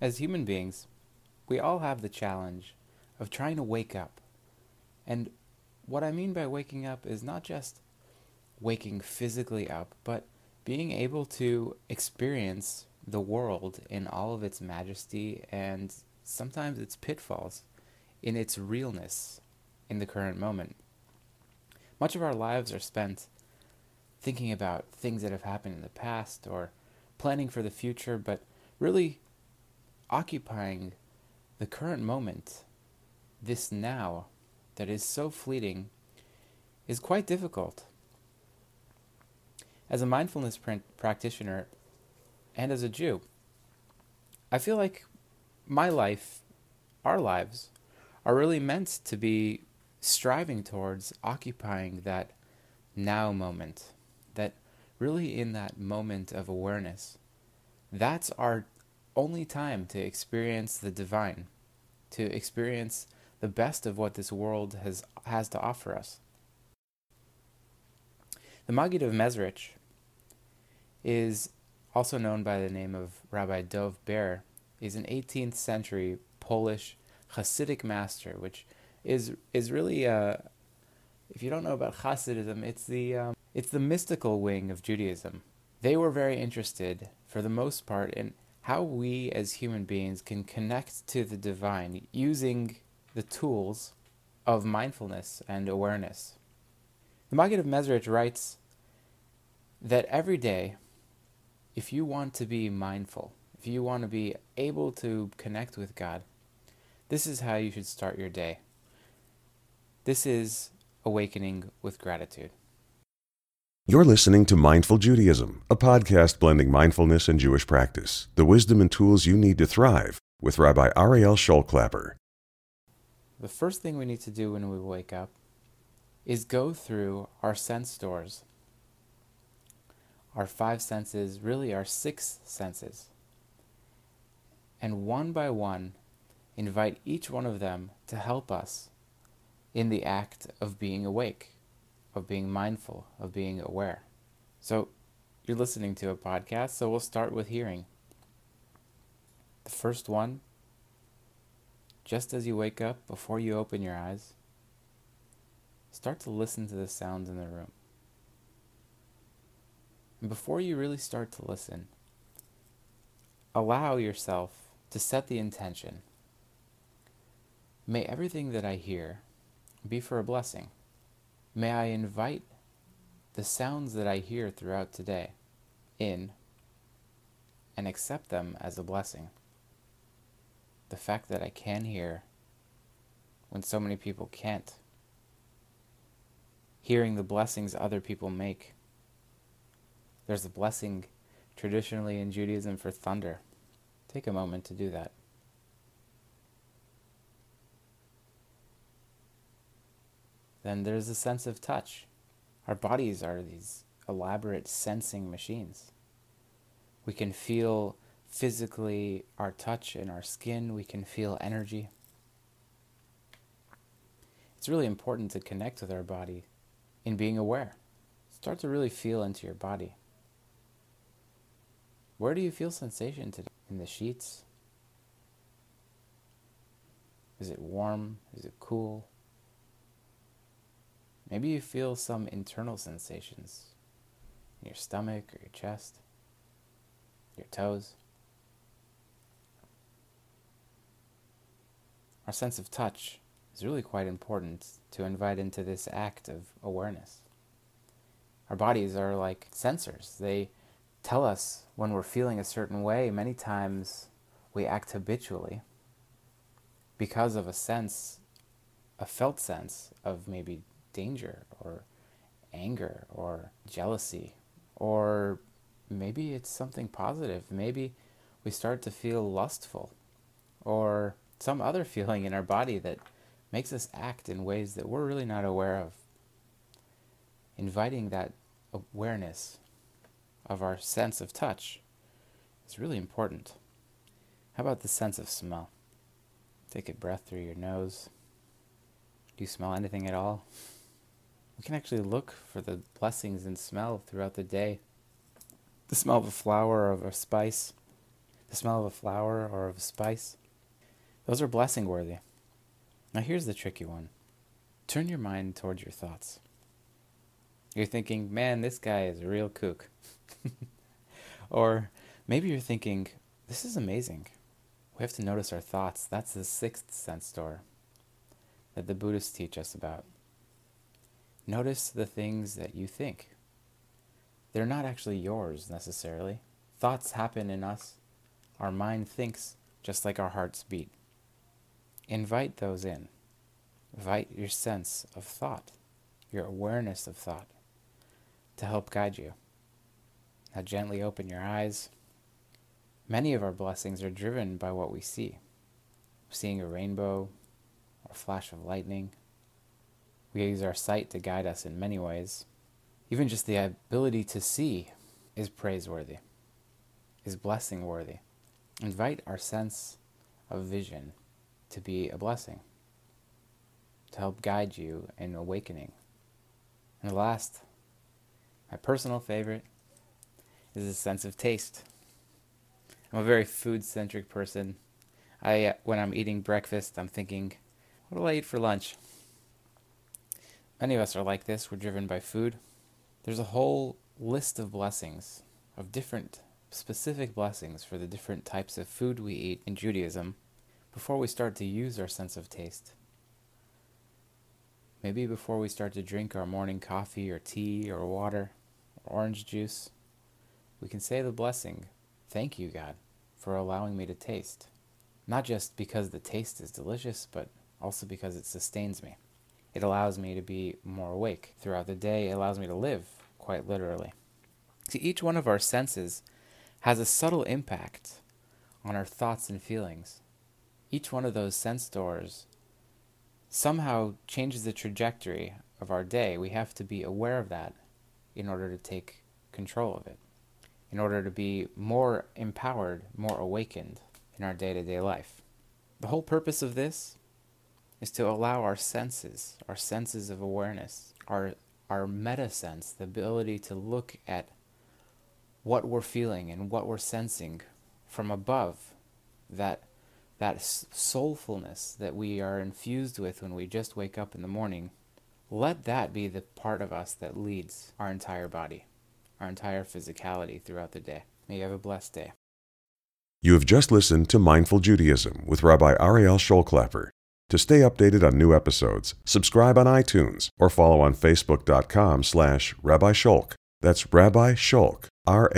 As human beings, we all have the challenge of trying to wake up. And what I mean by waking up is not just waking physically up, but being able to experience the world in all of its majesty and sometimes its pitfalls in its realness in the current moment. Much of our lives are spent thinking about things that have happened in the past or planning for the future, but really occupying the current moment, this now that is so fleeting, is quite difficult. As a mindfulness pr- practitioner and as a Jew, I feel like my life, our lives, are really meant to be striving towards occupying that now moment, that really in that moment of awareness. That's our only time to experience the divine, to experience the best of what this world has, has to offer us. The Maggid of Mezrich is also known by the name of Rabbi Dov Ber, is an 18th century Polish Hasidic master, which is is really uh, if you don't know about Hasidism, it's the um, it's the mystical wing of Judaism. They were very interested, for the most part, in how we as human beings can connect to the divine using the tools of mindfulness and awareness. The Maggid of Mezrich writes that every day, if you want to be mindful, if you want to be able to connect with God, this is how you should start your day. This is awakening with gratitude. You're listening to Mindful Judaism, a podcast blending mindfulness and Jewish practice, the wisdom and tools you need to thrive, with Rabbi Ariel Sholklapper. The first thing we need to do when we wake up is go through our sense doors. Our five senses, really our six senses. And one by one, invite each one of them to help us in the act of being awake of being mindful, of being aware. So, you're listening to a podcast, so we'll start with hearing. The first one, just as you wake up, before you open your eyes, start to listen to the sounds in the room. And before you really start to listen, allow yourself to set the intention. May everything that I hear be for a blessing. May I invite the sounds that I hear throughout today in and accept them as a blessing. The fact that I can hear when so many people can't. Hearing the blessings other people make. There's a blessing traditionally in Judaism for thunder. Take a moment to do that. Then there's a sense of touch. Our bodies are these elaborate sensing machines. We can feel physically our touch in our skin, we can feel energy. It's really important to connect with our body in being aware. Start to really feel into your body. Where do you feel sensation today? In the sheets? Is it warm? Is it cool? Maybe you feel some internal sensations in your stomach or your chest, your toes. Our sense of touch is really quite important to invite into this act of awareness. Our bodies are like sensors. They tell us when we're feeling a certain way. Many times we act habitually because of a sense, a felt sense of maybe danger or anger or jealousy or maybe it's something positive. Maybe we start to feel lustful or some other feeling in our body that makes us act in ways that we're really not aware of. Inviting that awareness of our sense of touch is really important. How about the sense of smell? Take a breath through your nose. Do you smell anything at all we can actually look for the blessings in smell throughout the day. The smell of a flower or of a spice, the smell of a flower or of a spice. Those are blessing worthy. Now, here's the tricky one turn your mind towards your thoughts. You're thinking, man, this guy is a real kook. or maybe you're thinking, this is amazing. We have to notice our thoughts. That's the sixth sense door that the Buddhists teach us about. Notice the things that you think. They're not actually yours necessarily. Thoughts happen in us. Our mind thinks just like our hearts beat. Invite those in. Invite your sense of thought, your awareness of thought, to help guide you. Now, gently open your eyes. Many of our blessings are driven by what we see seeing a rainbow, a flash of lightning. We use our sight to guide us in many ways. Even just the ability to see is praiseworthy, is blessing worthy. Invite our sense of vision to be a blessing, to help guide you in awakening. And the last, my personal favorite, is a sense of taste. I'm a very food centric person. I, uh, when I'm eating breakfast, I'm thinking, what will I eat for lunch? Many of us are like this. We're driven by food. There's a whole list of blessings, of different specific blessings for the different types of food we eat in Judaism before we start to use our sense of taste. Maybe before we start to drink our morning coffee or tea or water or orange juice, we can say the blessing, Thank you, God, for allowing me to taste. Not just because the taste is delicious, but also because it sustains me. It allows me to be more awake throughout the day. It allows me to live, quite literally. See, each one of our senses has a subtle impact on our thoughts and feelings. Each one of those sense doors somehow changes the trajectory of our day. We have to be aware of that in order to take control of it, in order to be more empowered, more awakened in our day to day life. The whole purpose of this is to allow our senses, our senses of awareness, our our meta sense, the ability to look at what we're feeling and what we're sensing from above, that that soulfulness that we are infused with when we just wake up in the morning, let that be the part of us that leads our entire body, our entire physicality throughout the day. May you have a blessed day. You have just listened to Mindful Judaism with Rabbi Ariel Sholklapper. To stay updated on new episodes, subscribe on iTunes or follow on Facebook.com slash Rabbi Sholk. That's Rabbi Sholk, R